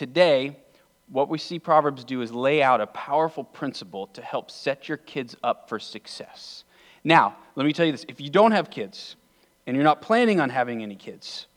today, what we see Proverbs do is lay out a powerful principle to help set your kids up for success. Now, let me tell you this if you don't have kids and you're not planning on having any kids,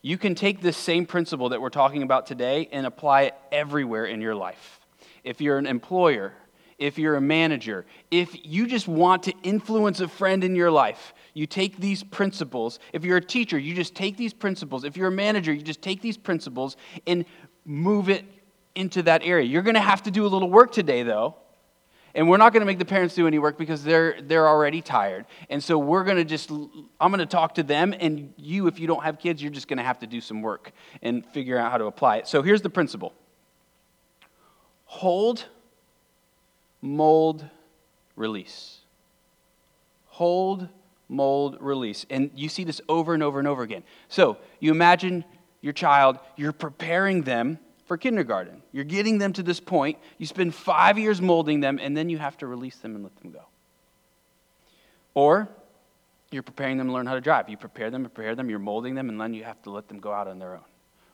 you can take this same principle that we're talking about today and apply it everywhere in your life. If you're an employer, if you're a manager, if you just want to influence a friend in your life, you take these principles. If you're a teacher, you just take these principles. If you're a manager, you just take these principles and move it into that area. You're going to have to do a little work today, though. And we're not going to make the parents do any work because they're, they're already tired. And so we're going to just, I'm going to talk to them. And you, if you don't have kids, you're just going to have to do some work and figure out how to apply it. So here's the principle hold, mold, release. Hold, mold, release. And you see this over and over and over again. So you imagine your child, you're preparing them for kindergarten. You're getting them to this point. You spend five years molding them, and then you have to release them and let them go. Or you're preparing them to learn how to drive. You prepare them, prepare them, you're molding them, and then you have to let them go out on their own.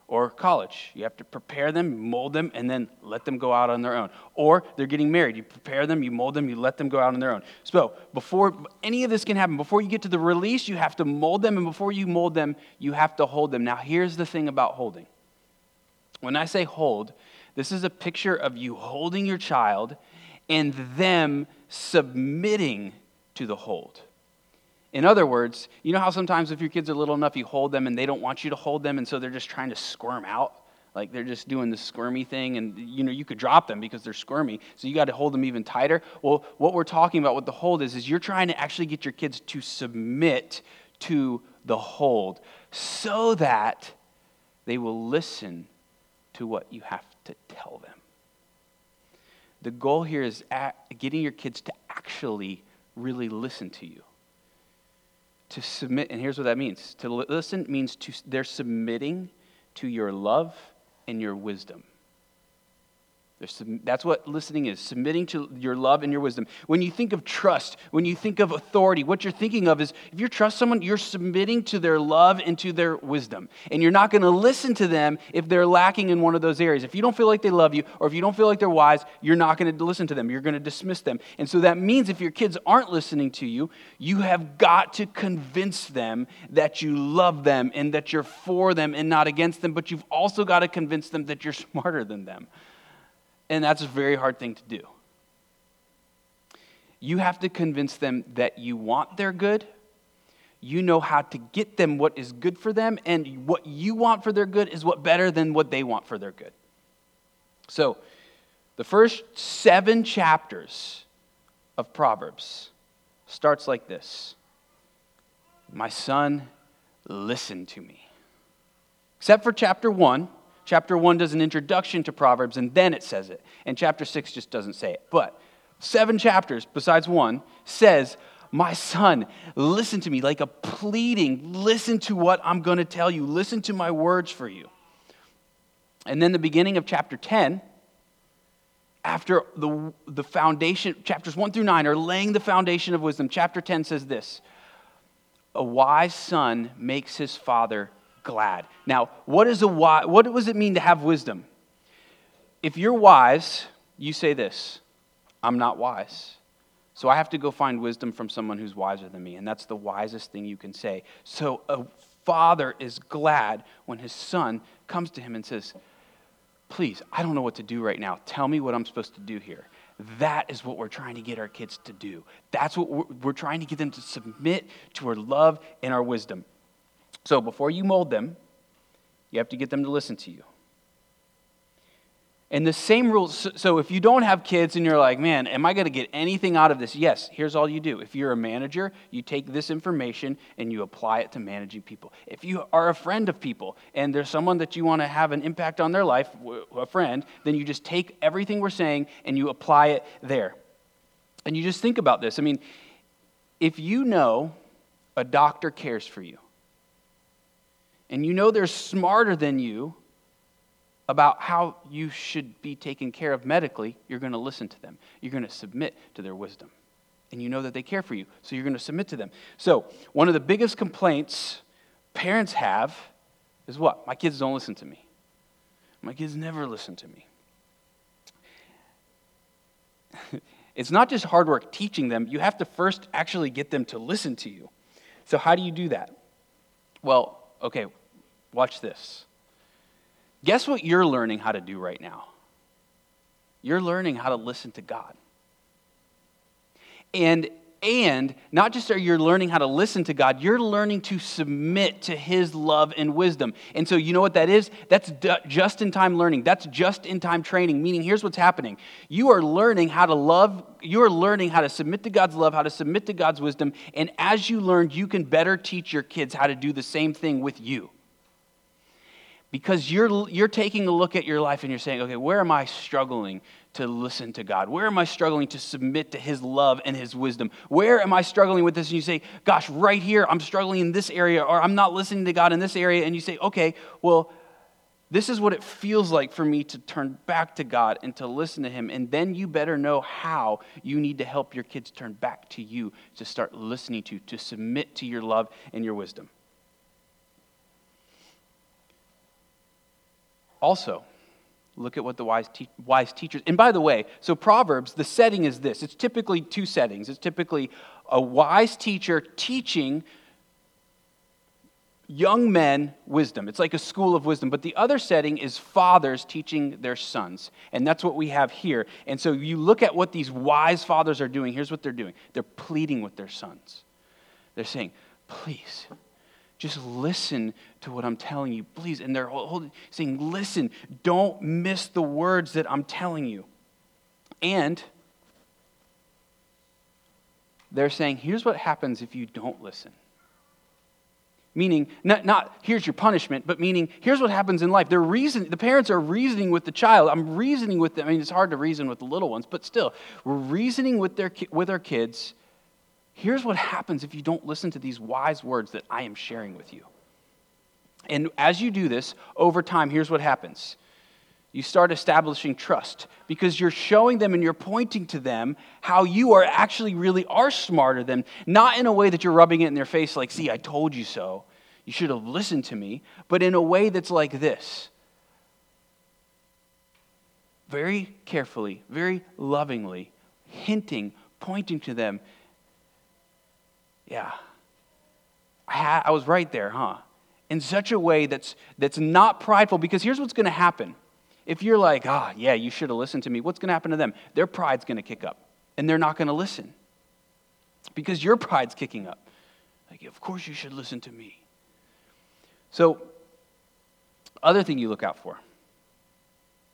Or college. You have to prepare them, mold them, and then let them go out on their own. Or they're getting married. You prepare them, you mold them, you let them go out on their own. So before any of this can happen, before you get to the release, you have to mold them, and before you mold them, you have to hold them. Now, here's the thing about holding when I say hold, this is a picture of you holding your child and them submitting to the hold. In other words, you know how sometimes if your kids are little enough, you hold them and they don't want you to hold them, and so they're just trying to squirm out? Like they're just doing the squirmy thing, and you know, you could drop them because they're squirmy, so you got to hold them even tighter. Well, what we're talking about with the hold is, is you're trying to actually get your kids to submit to the hold so that they will listen to what you have to tell them. The goal here is getting your kids to actually really listen to you. To submit, and here's what that means to listen means to, they're submitting to your love and your wisdom. That's what listening is submitting to your love and your wisdom. When you think of trust, when you think of authority, what you're thinking of is if you trust someone, you're submitting to their love and to their wisdom. And you're not going to listen to them if they're lacking in one of those areas. If you don't feel like they love you or if you don't feel like they're wise, you're not going to listen to them. You're going to dismiss them. And so that means if your kids aren't listening to you, you have got to convince them that you love them and that you're for them and not against them, but you've also got to convince them that you're smarter than them. And that's a very hard thing to do. You have to convince them that you want their good, you know how to get them what is good for them, and what you want for their good is what better than what they want for their good. So, the first seven chapters of Proverbs starts like this My son, listen to me. Except for chapter one, Chapter 1 does an introduction to Proverbs and then it says it. And chapter 6 just doesn't say it. But seven chapters, besides one, says, My son, listen to me like a pleading. Listen to what I'm going to tell you. Listen to my words for you. And then the beginning of chapter 10, after the, the foundation, chapters 1 through 9 are laying the foundation of wisdom. Chapter 10 says this A wise son makes his father glad. Now, what, is a what does it mean to have wisdom? If you're wise, you say this I'm not wise. So I have to go find wisdom from someone who's wiser than me. And that's the wisest thing you can say. So a father is glad when his son comes to him and says, Please, I don't know what to do right now. Tell me what I'm supposed to do here. That is what we're trying to get our kids to do. That's what we're, we're trying to get them to submit to our love and our wisdom. So before you mold them, you have to get them to listen to you. And the same rules. So if you don't have kids and you're like, man, am I going to get anything out of this? Yes, here's all you do. If you're a manager, you take this information and you apply it to managing people. If you are a friend of people and there's someone that you want to have an impact on their life, a friend, then you just take everything we're saying and you apply it there. And you just think about this. I mean, if you know a doctor cares for you, and you know they're smarter than you about how you should be taken care of medically, you're going to listen to them. You're going to submit to their wisdom. And you know that they care for you, so you're going to submit to them. So, one of the biggest complaints parents have is what? My kids don't listen to me. My kids never listen to me. it's not just hard work teaching them, you have to first actually get them to listen to you. So, how do you do that? Well, okay, watch this. Guess what you're learning how to do right now? You're learning how to listen to God. And and not just are you learning how to listen to God, you're learning to submit to His love and wisdom. And so, you know what that is? That's just in time learning. That's just in time training. Meaning, here's what's happening you are learning how to love, you are learning how to submit to God's love, how to submit to God's wisdom. And as you learn, you can better teach your kids how to do the same thing with you because you're, you're taking a look at your life and you're saying, okay, where am I struggling to listen to God? Where am I struggling to submit to His love and His wisdom? Where am I struggling with this? And you say, gosh, right here, I'm struggling in this area, or I'm not listening to God in this area. And you say, okay, well, this is what it feels like for me to turn back to God and to listen to Him. And then you better know how you need to help your kids turn back to you to start listening to, to submit to your love and your wisdom. Also, look at what the wise, te- wise teachers, and by the way, so Proverbs, the setting is this it's typically two settings. It's typically a wise teacher teaching young men wisdom. It's like a school of wisdom. But the other setting is fathers teaching their sons. And that's what we have here. And so you look at what these wise fathers are doing. Here's what they're doing they're pleading with their sons. They're saying, please, just listen to what I'm telling you, please. And they're holding, saying, listen, don't miss the words that I'm telling you. And they're saying, here's what happens if you don't listen. Meaning, not, not here's your punishment, but meaning, here's what happens in life. They're reason, the parents are reasoning with the child. I'm reasoning with them. I mean, it's hard to reason with the little ones, but still, we're reasoning with, their, with our kids Here's what happens if you don't listen to these wise words that I am sharing with you. And as you do this, over time, here's what happens. You start establishing trust because you're showing them and you're pointing to them how you are actually really are smarter than, not in a way that you're rubbing it in their face like, see, I told you so. You should have listened to me, but in a way that's like this. Very carefully, very lovingly, hinting, pointing to them yeah. I, had, I was right there, huh? In such a way that's, that's not prideful, because here's what's going to happen. If you're like, ah, oh, yeah, you should have listened to me, what's going to happen to them? Their pride's going to kick up, and they're not going to listen because your pride's kicking up. Like, of course you should listen to me. So, other thing you look out for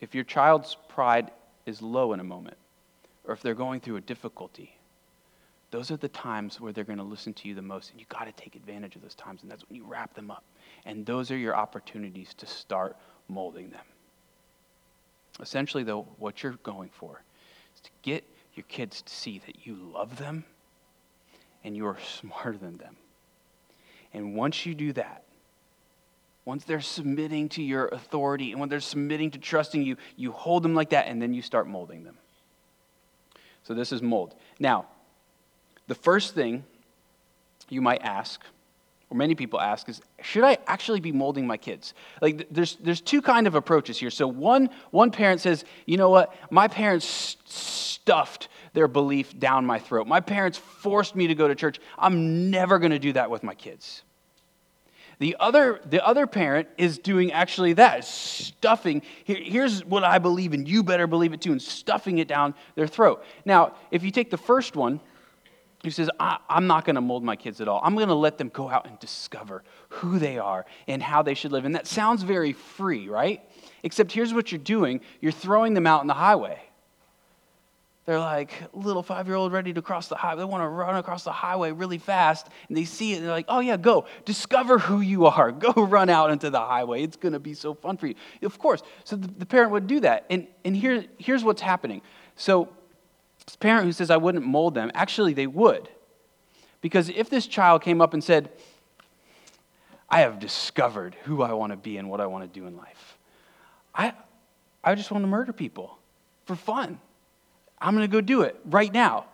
if your child's pride is low in a moment, or if they're going through a difficulty, those are the times where they're going to listen to you the most. And you got to take advantage of those times. And that's when you wrap them up. And those are your opportunities to start molding them. Essentially, though, what you're going for is to get your kids to see that you love them and you are smarter than them. And once you do that, once they're submitting to your authority and when they're submitting to trusting you, you hold them like that and then you start molding them. So, this is mold. Now, the first thing you might ask, or many people ask, is should I actually be molding my kids? Like there's there's two kind of approaches here. So one one parent says, you know what, my parents stuffed their belief down my throat. My parents forced me to go to church. I'm never going to do that with my kids. The other, the other parent is doing actually that, stuffing. Here, here's what I believe, and you better believe it too, and stuffing it down their throat. Now, if you take the first one, he says, I, am not going to mold my kids at all. I'm going to let them go out and discover who they are and how they should live. And that sounds very free, right? Except here's what you're doing you're throwing them out in the highway. They're like little five year old ready to cross the highway. They want to run across the highway really fast. And they see it and they're like, oh, yeah, go. Discover who you are. Go run out into the highway. It's going to be so fun for you. Of course. So the, the parent would do that. And, and here, here's what's happening. So this parent who says, I wouldn't mold them, actually, they would. Because if this child came up and said, I have discovered who I want to be and what I want to do in life, I, I just want to murder people for fun. I'm going to go do it right now.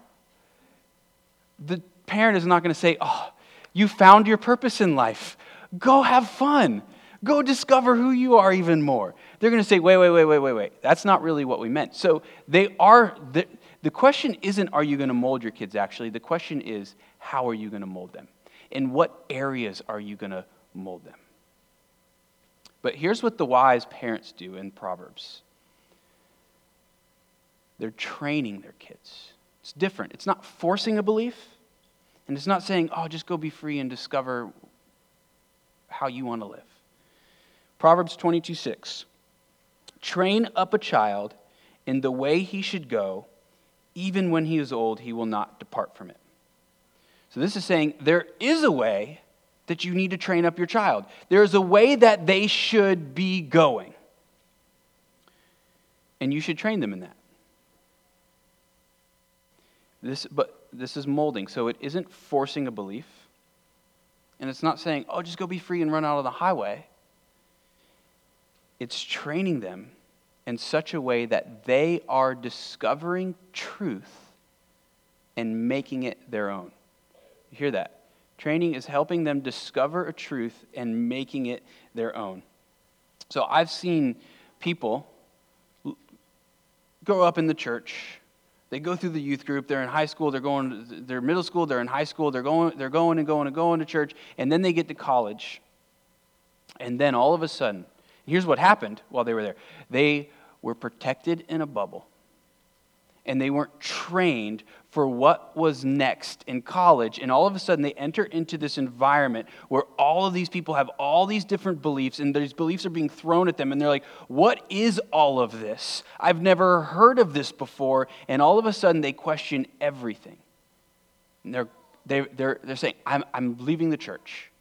The parent is not going to say, Oh, you found your purpose in life. Go have fun. Go discover who you are even more. They're going to say, wait, wait, wait, wait, wait, wait. That's not really what we meant. So they are, the, question isn't, are you going to mold your kids actually? The question is, how are you going to mold them? In what areas are you going to mold them? But here's what the wise parents do in Proverbs they're training their kids. It's different. It's not forcing a belief, and it's not saying, oh, just go be free and discover how you want to live. Proverbs 22 6. Train up a child in the way he should go, even when he is old, he will not depart from it. So, this is saying there is a way that you need to train up your child. There is a way that they should be going. And you should train them in that. This, but this is molding, so it isn't forcing a belief. And it's not saying, oh, just go be free and run out of the highway. It's training them in such a way that they are discovering truth and making it their own. You hear that? Training is helping them discover a truth and making it their own. So I've seen people grow up in the church they go through the youth group. They're in high school. They're going. They're middle school. They're in high school. They're going. They're going and going and going to church. And then they get to college. And then all of a sudden, here's what happened while they were there. They were protected in a bubble and they weren't trained for what was next in college. And all of a sudden, they enter into this environment where all of these people have all these different beliefs, and these beliefs are being thrown at them. And they're like, What is all of this? I've never heard of this before. And all of a sudden, they question everything. And they're, they, they're, they're saying, I'm, I'm leaving the church.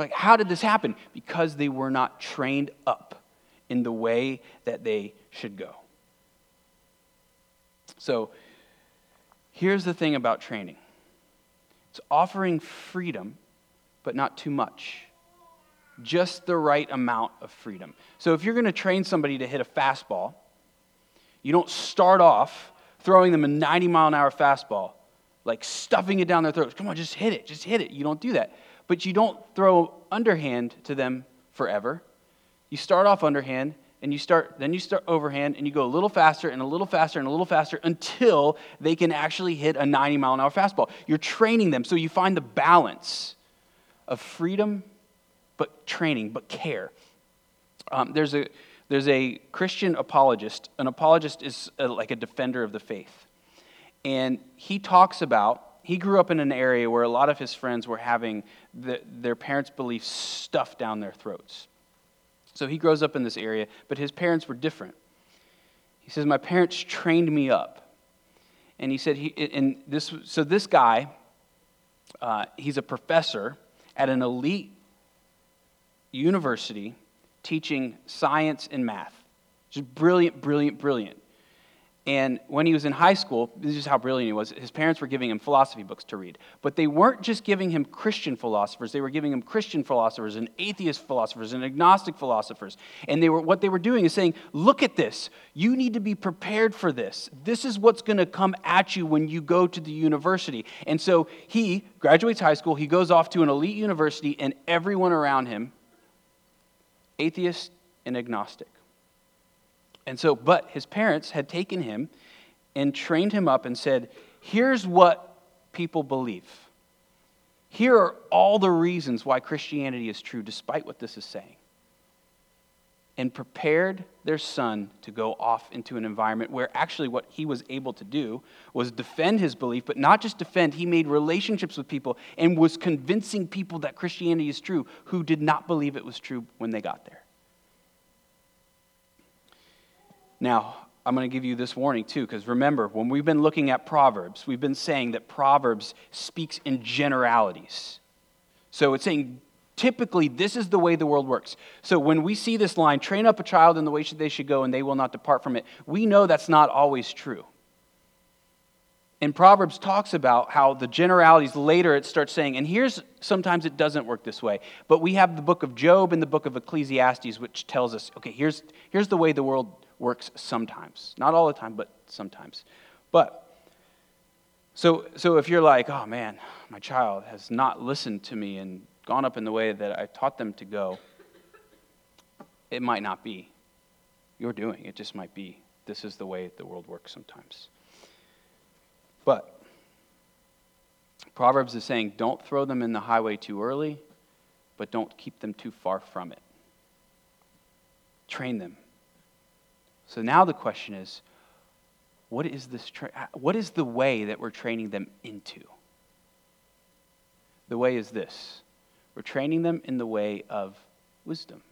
Like, How did this happen? Because they were not trained up in the way that they should go. So here's the thing about training it's offering freedom, but not too much. Just the right amount of freedom. So if you're going to train somebody to hit a fastball, you don't start off throwing them a 90 mile an hour fastball, like stuffing it down their throats. Come on, just hit it, just hit it. You don't do that. But you don't throw underhand to them forever. You start off underhand and you start then you start overhand and you go a little faster and a little faster and a little faster until they can actually hit a 90 mile an hour fastball. You're training them so you find the balance of freedom but training but care. Um, there's a there's a christian apologist. An apologist is a, like a defender of the faith. And he talks about he grew up in an area where a lot of his friends were having the, their parents' beliefs stuffed down their throats so he grows up in this area, but his parents were different. He says, My parents trained me up. And he said, he, and this, so this guy, uh, he's a professor at an elite university teaching science and math. Just brilliant, brilliant, brilliant. And when he was in high school, this is how brilliant he was. His parents were giving him philosophy books to read. But they weren't just giving him Christian philosophers, they were giving him Christian philosophers and atheist philosophers and agnostic philosophers. And they were, what they were doing is saying, look at this. You need to be prepared for this. This is what's going to come at you when you go to the university. And so he graduates high school, he goes off to an elite university, and everyone around him, atheist and agnostic. And so, but his parents had taken him and trained him up and said, Here's what people believe. Here are all the reasons why Christianity is true, despite what this is saying. And prepared their son to go off into an environment where actually what he was able to do was defend his belief, but not just defend, he made relationships with people and was convincing people that Christianity is true who did not believe it was true when they got there. Now, I'm going to give you this warning too, because remember, when we've been looking at Proverbs, we've been saying that Proverbs speaks in generalities. So it's saying typically this is the way the world works. So when we see this line, train up a child in the way they should go and they will not depart from it, we know that's not always true. And Proverbs talks about how the generalities later it starts saying, and here's sometimes it doesn't work this way, but we have the book of Job and the book of Ecclesiastes, which tells us, okay, here's, here's the way the world works sometimes. Not all the time, but sometimes. But so so if you're like, "Oh man, my child has not listened to me and gone up in the way that I taught them to go." it might not be your doing. It just might be this is the way the world works sometimes. But Proverbs is saying don't throw them in the highway too early, but don't keep them too far from it. Train them. So now the question is what is this tra- what is the way that we're training them into? The way is this. We're training them in the way of wisdom.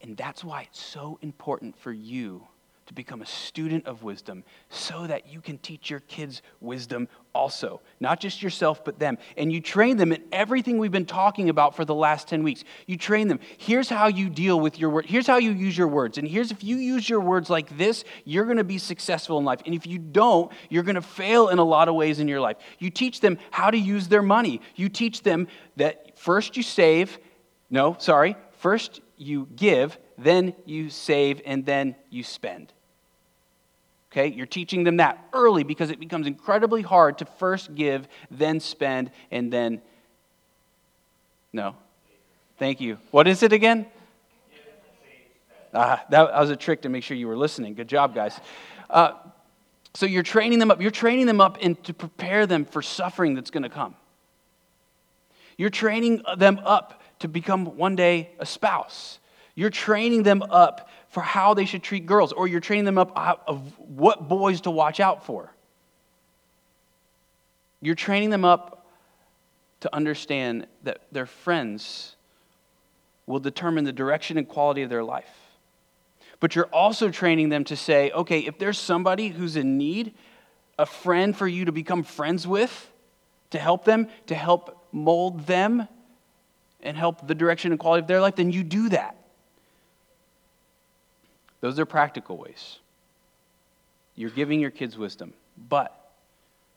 And that's why it's so important for you to become a student of wisdom so that you can teach your kids wisdom also. Not just yourself, but them. And you train them in everything we've been talking about for the last 10 weeks. You train them. Here's how you deal with your word. Here's how you use your words. And here's if you use your words like this, you're going to be successful in life. And if you don't, you're going to fail in a lot of ways in your life. You teach them how to use their money. You teach them that first you save. No, sorry. First you give, then you save, and then you spend. Okay, you're teaching them that early because it becomes incredibly hard to first give, then spend, and then. No. Thank you. What is it again? Ah, that was a trick to make sure you were listening. Good job, guys. Uh, so you're training them up. You're training them up and to prepare them for suffering that's going to come. You're training them up to become one day a spouse. You're training them up for how they should treat girls, or you're training them up of what boys to watch out for. You're training them up to understand that their friends will determine the direction and quality of their life. But you're also training them to say, okay, if there's somebody who's in need, a friend for you to become friends with, to help them, to help mold them, and help the direction and quality of their life, then you do that. Those are practical ways. You're giving your kids wisdom. But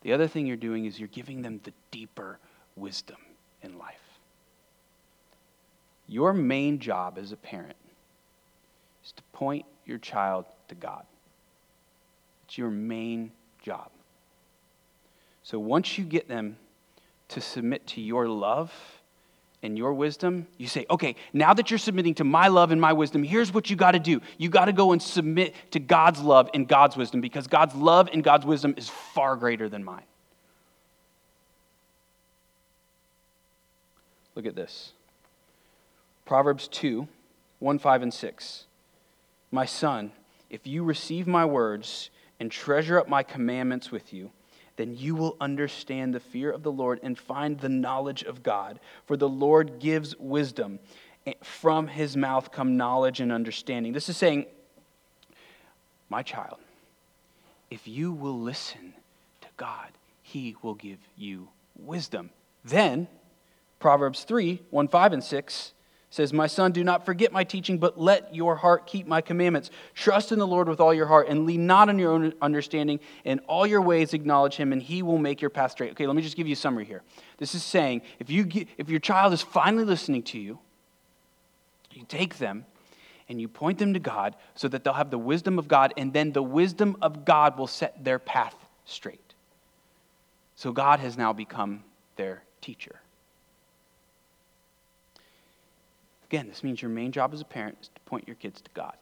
the other thing you're doing is you're giving them the deeper wisdom in life. Your main job as a parent is to point your child to God. It's your main job. So once you get them to submit to your love, and your wisdom, you say, okay, now that you're submitting to my love and my wisdom, here's what you got to do. You got to go and submit to God's love and God's wisdom because God's love and God's wisdom is far greater than mine. Look at this Proverbs 2 1, 5, and 6. My son, if you receive my words and treasure up my commandments with you, then you will understand the fear of the Lord and find the knowledge of God. For the Lord gives wisdom. Eh, from his mouth come knowledge and understanding. This is saying, my child, if you will listen to God, he will give you wisdom. Then, Proverbs 3 1, 5, and 6 says, My son, do not forget my teaching, but let your heart keep my commandments. Trust in the Lord with all your heart and lean not on your own understanding. In all your ways acknowledge him, and he will make your path straight. Okay, let me just give you a summary here. This is saying if, you get, if your child is finally listening to you, you take them and you point them to God so that they'll have the wisdom of God, and then the wisdom of God will set their path straight. So God has now become their teacher. Again, this means your main job as a parent is to point your kids to God.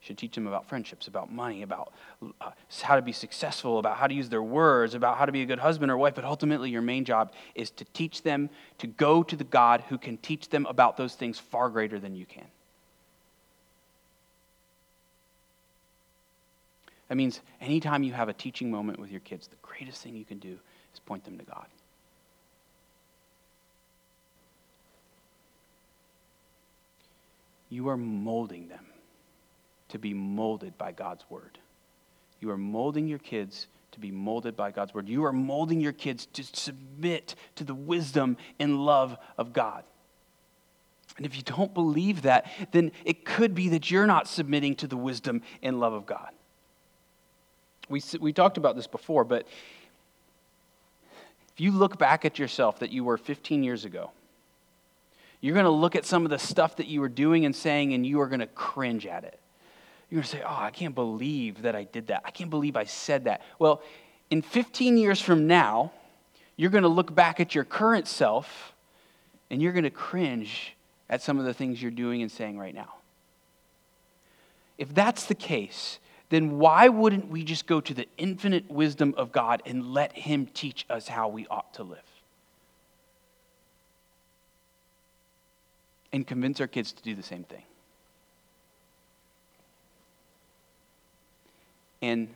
You should teach them about friendships, about money, about uh, how to be successful, about how to use their words, about how to be a good husband or wife. But ultimately, your main job is to teach them to go to the God who can teach them about those things far greater than you can. That means anytime you have a teaching moment with your kids, the greatest thing you can do is point them to God. You are molding them to be molded by God's word. You are molding your kids to be molded by God's word. You are molding your kids to submit to the wisdom and love of God. And if you don't believe that, then it could be that you're not submitting to the wisdom and love of God. We, we talked about this before, but if you look back at yourself that you were 15 years ago, you're going to look at some of the stuff that you were doing and saying, and you are going to cringe at it. You're going to say, Oh, I can't believe that I did that. I can't believe I said that. Well, in 15 years from now, you're going to look back at your current self And you're going to cringe at some of the things you're doing and saying right now. If that's the case, then why wouldn't we just go to the infinite wisdom of God and let Him teach us how we ought to live? And convince our kids to do the same thing. And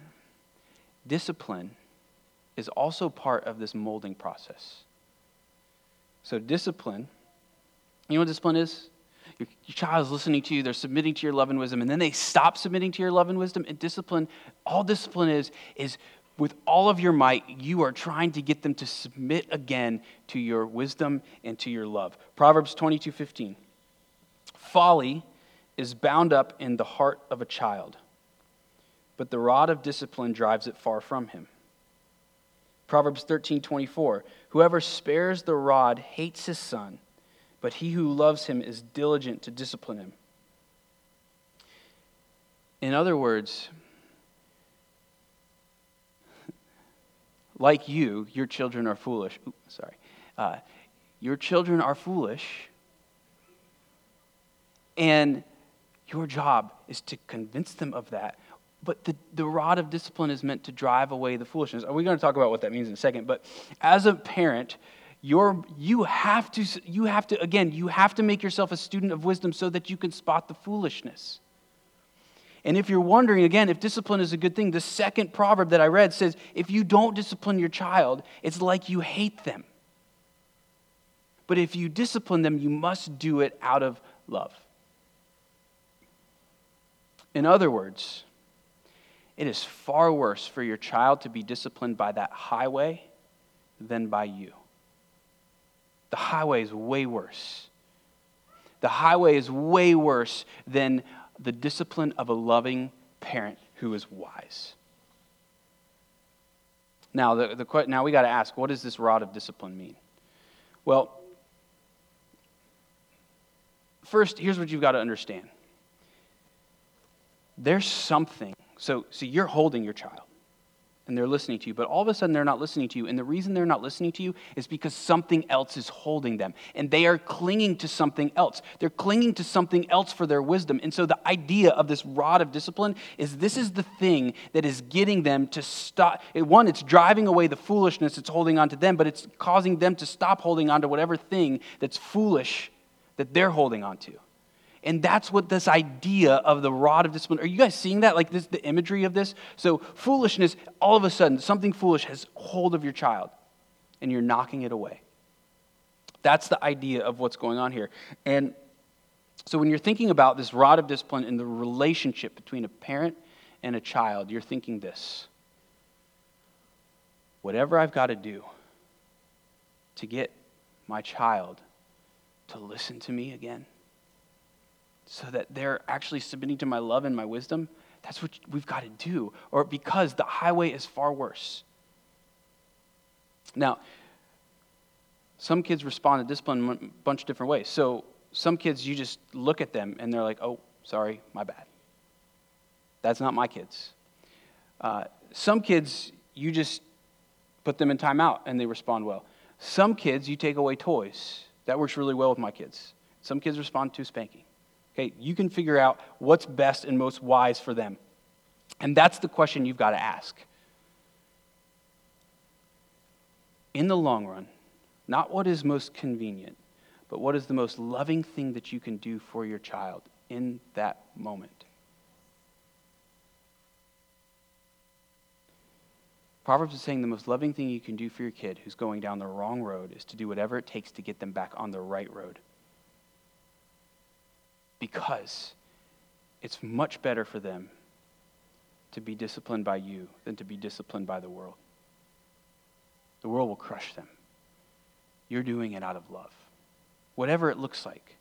discipline is also part of this molding process. So, discipline, you know what discipline is? Your, your child is listening to you, they're submitting to your love and wisdom, and then they stop submitting to your love and wisdom. And discipline, all discipline is, is with all of your might, you are trying to get them to submit again to your wisdom and to your love. Proverbs 22 15. Folly is bound up in the heart of a child, but the rod of discipline drives it far from him. Proverbs 13 24. Whoever spares the rod hates his son but he who loves him is diligent to discipline him. In other words, like you, your children are foolish. Ooh, sorry. Uh, your children are foolish, and your job is to convince them of that. But the, the rod of discipline is meant to drive away the foolishness. Are We're going to talk about what that means in a second. But as a parent, you're, you have to, you have to, again, you have to make yourself a student of wisdom so that you can spot the foolishness. And if you're wondering, again, if discipline is a good thing, the second proverb that I read says if you don't discipline your child, it's like you hate them. But if you discipline them, you must do it out of love. In other words, it is far worse for your child to be disciplined by that highway than by you. The highway is way worse. The highway is way worse than the discipline of a loving parent who is wise. Now, the, the, now we got to ask what does this rod of discipline mean? Well, first, here's what you've got to understand there's something. So, so you're holding your child and they're listening to you, but all of a sudden they're not listening to you. And the reason they're not listening to you is because something else is holding them. And they are clinging to something else. They're clinging to something else for their wisdom. And so the idea of this rod of discipline is this is the thing that is getting them to stop. One, it's driving away the foolishness that's holding on to them, but it's causing them to stop holding on to whatever thing that's foolish that they're holding on to. And that's what this idea of the rod of discipline. Are you guys seeing that? Like this, the imagery of this? So foolishness, all of a sudden, something foolish has hold of your child, and you're knocking it away. That's the idea of what's going on here. And so when you're thinking about this rod of discipline and the relationship between a parent and a child, you're thinking this. Whatever I've got to do to get my child to listen to me again so that they're actually submitting to my love and my wisdom, that's what we've got to do. Or because the highway is far worse. Now, some kids respond to discipline a bunch of different ways. So some kids, you just look at them and they're like, oh, sorry, my bad. That's not my kids. Uh, some kids, you just put them in timeout and they respond well. Some kids, you take away toys. That works really well with my kids. Some kids respond to spanking. Okay, you can figure out what's best and most wise for them. And that's the question you've got to ask. In the long run, not what is most convenient, but what is the most loving thing that you can do for your child in that moment. Proverbs is saying the most loving thing you can do for your kid who's going down the wrong road is to do whatever it takes to get them back on the right road because it's much better for them to be disciplined by you than to be disciplined by the world. The world will crush them. You're doing it out of love, whatever it looks like.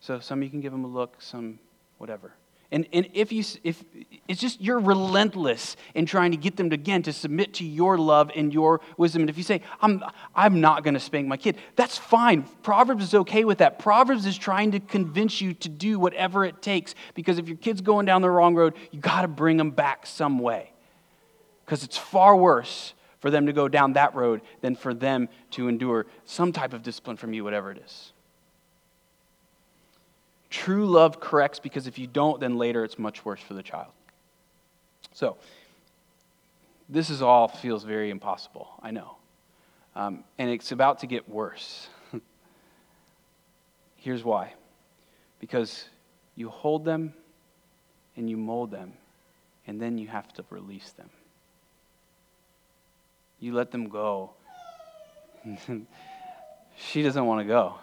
So some you can give them a look, some whatever. And, and if you, if it's just you're relentless in trying to get them to, again to submit to your love and your wisdom. And if you say, I'm, I'm not going to spank my kid, that's fine. Proverbs is okay with that. Proverbs is trying to convince you to do whatever it takes because if your kid's going down the wrong road, you got to bring them back some way. Because it's far worse for them to go down that road than for them to endure some type of discipline from you, whatever it is. True love corrects because if you don't, then later it's much worse for the child. So, this is all feels very impossible, I know. Um, and it's about to get worse. Here's why because you hold them and you mold them, and then you have to release them. You let them go. she doesn't want to go.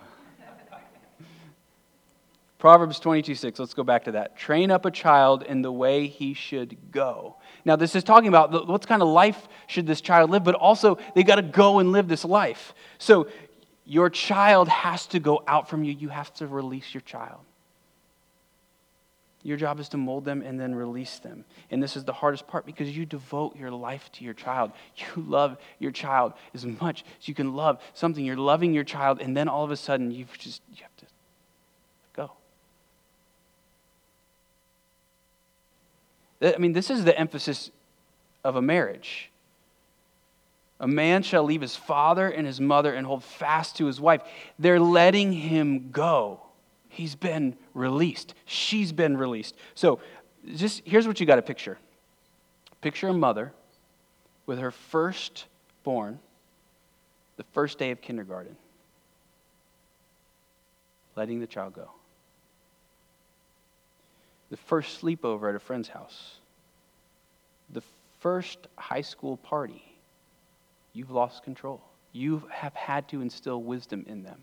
Proverbs 22 6, let's go back to that. Train up a child in the way he should go. Now, this is talking about what kind of life should this child live, but also they've got to go and live this life. So, your child has to go out from you. You have to release your child. Your job is to mold them and then release them. And this is the hardest part because you devote your life to your child. You love your child as much as you can love something. You're loving your child, and then all of a sudden, you've just, you have to go. I mean, this is the emphasis of a marriage. A man shall leave his father and his mother and hold fast to his wife. They're letting him go. He's been released. She's been released. So, just here's what you got to picture picture a mother with her firstborn, the first day of kindergarten, letting the child go. The first sleepover at a friend's house, the first high school party, you've lost control. You have had to instill wisdom in them.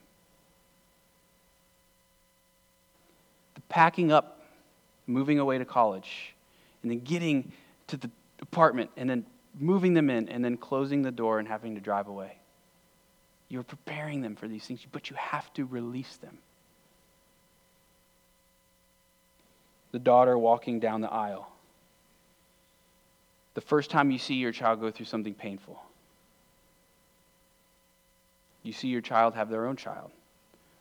The packing up, moving away to college, and then getting to the apartment, and then moving them in, and then closing the door and having to drive away. You're preparing them for these things, but you have to release them. The daughter walking down the aisle. The first time you see your child go through something painful you see your child have their own child,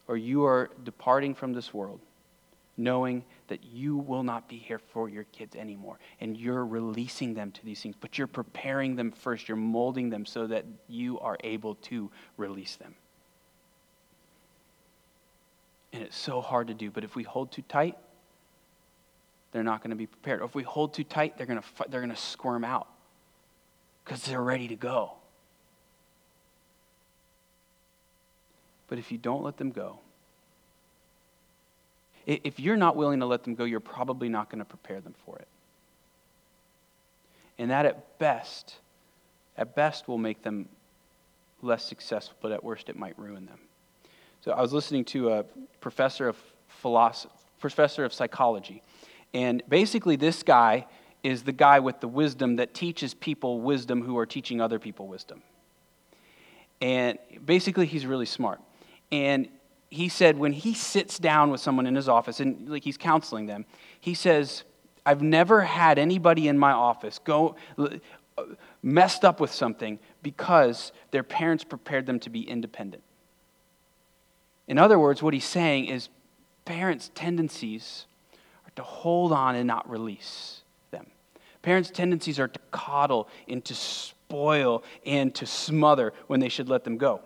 or you are departing from this world knowing that you will not be here for your kids anymore and you're releasing them to these things but you're preparing them first you're molding them so that you are able to release them and it's so hard to do but if we hold too tight they're not going to be prepared or if we hold too tight they're going to they're going to squirm out because they're ready to go But if you don't let them go, if you're not willing to let them go, you're probably not going to prepare them for it. And that at best, at best will make them less successful, but at worst it might ruin them. So I was listening to a professor of philosophy, professor of psychology, and basically this guy is the guy with the wisdom that teaches people wisdom who are teaching other people wisdom. And basically he's really smart. And he said when he sits down with someone in his office and like he's counseling them, he says, I've never had anybody in my office go messed up with something because their parents prepared them to be independent. In other words, what he's saying is parents' tendencies to hold on and not release them. Parents' tendencies are to coddle and to spoil and to smother when they should let them go.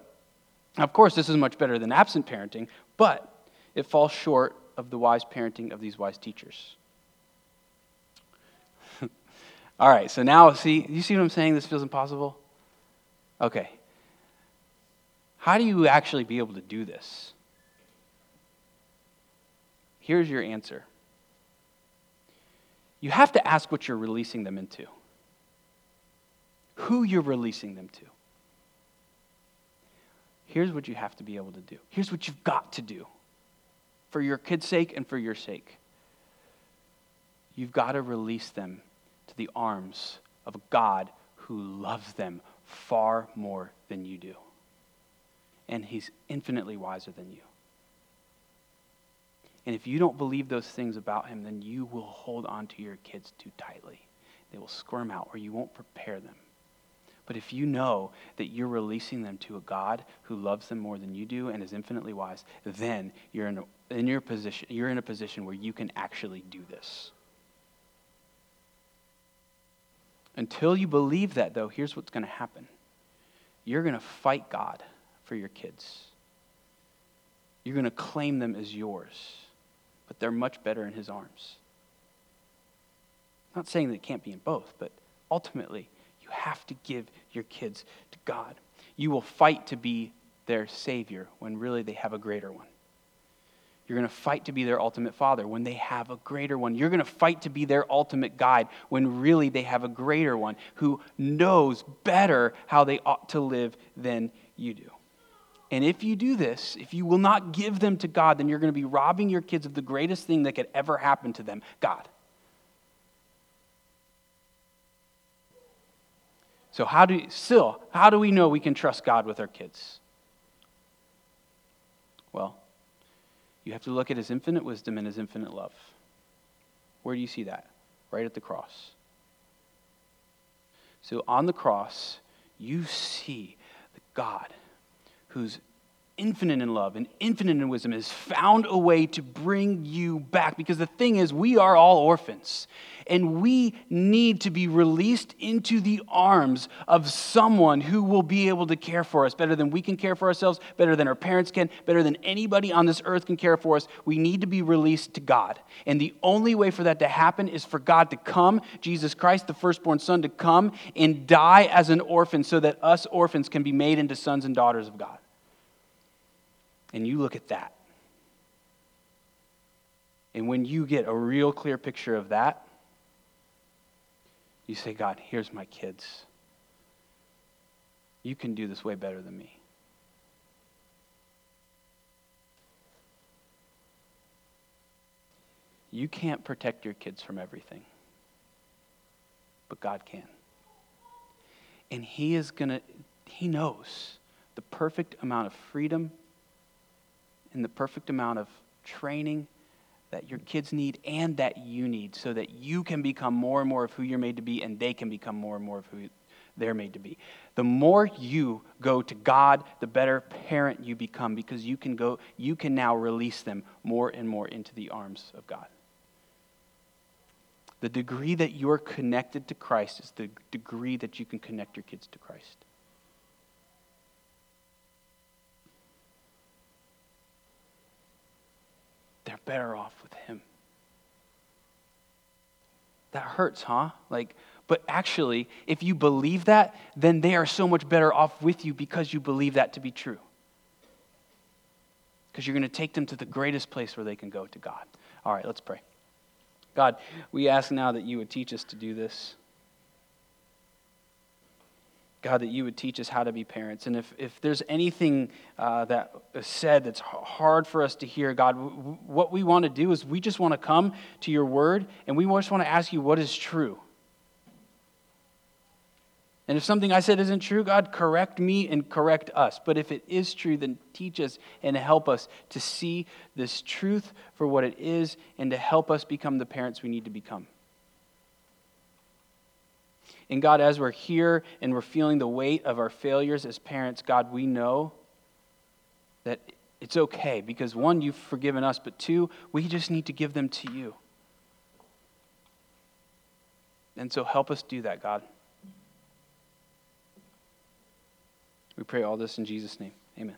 Now, of course, this is much better than absent parenting, but it falls short of the wise parenting of these wise teachers. All right, so now, see, you see what I'm saying? This feels impossible? Okay. How do you actually be able to do this? Here's your answer you have to ask what you're releasing them into, who you're releasing them to. Here's what you have to be able to do. Here's what you've got to do for your kids' sake and for your sake. You've got to release them to the arms of a God who loves them far more than you do. And he's infinitely wiser than you. And if you don't believe those things about him, then you will hold on to your kids too tightly. They will squirm out, or you won't prepare them. But if you know that you're releasing them to a God who loves them more than you do and is infinitely wise, then you're in a, in your position, you're in a position where you can actually do this. Until you believe that, though, here's what's going to happen you're going to fight God for your kids. You're going to claim them as yours, but they're much better in His arms. I'm not saying that it can't be in both, but ultimately, you have to give your kids to God. You will fight to be their Savior when really they have a greater one. You're going to fight to be their ultimate father when they have a greater one. You're going to fight to be their ultimate guide when really they have a greater one who knows better how they ought to live than you do. And if you do this, if you will not give them to God, then you're going to be robbing your kids of the greatest thing that could ever happen to them God. So, how do still, how do we know we can trust God with our kids? Well, you have to look at his infinite wisdom and his infinite love. Where do you see that? Right at the cross. So on the cross, you see the God who's infinite in love and infinite in wisdom has found a way to bring you back. Because the thing is, we are all orphans. And we need to be released into the arms of someone who will be able to care for us better than we can care for ourselves, better than our parents can, better than anybody on this earth can care for us. We need to be released to God. And the only way for that to happen is for God to come, Jesus Christ, the firstborn Son, to come and die as an orphan so that us orphans can be made into sons and daughters of God and you look at that. And when you get a real clear picture of that, you say, God, here's my kids. You can do this way better than me. You can't protect your kids from everything, but God can. And He is going to, He knows the perfect amount of freedom and the perfect amount of training that your kids need and that you need so that you can become more and more of who you're made to be and they can become more and more of who they're made to be. The more you go to God, the better parent you become because you can go you can now release them more and more into the arms of God. The degree that you're connected to Christ is the degree that you can connect your kids to Christ. They're better off with him. That hurts, huh? Like, but actually, if you believe that, then they are so much better off with you because you believe that to be true. Because you're going to take them to the greatest place where they can go to God. All right, let's pray. God, we ask now that you would teach us to do this. God, that you would teach us how to be parents. And if, if there's anything uh, that is said that's hard for us to hear, God, w- what we want to do is we just want to come to your word and we just want to ask you what is true. And if something I said isn't true, God, correct me and correct us. But if it is true, then teach us and help us to see this truth for what it is and to help us become the parents we need to become. And God, as we're here and we're feeling the weight of our failures as parents, God, we know that it's okay because one, you've forgiven us, but two, we just need to give them to you. And so help us do that, God. We pray all this in Jesus' name. Amen.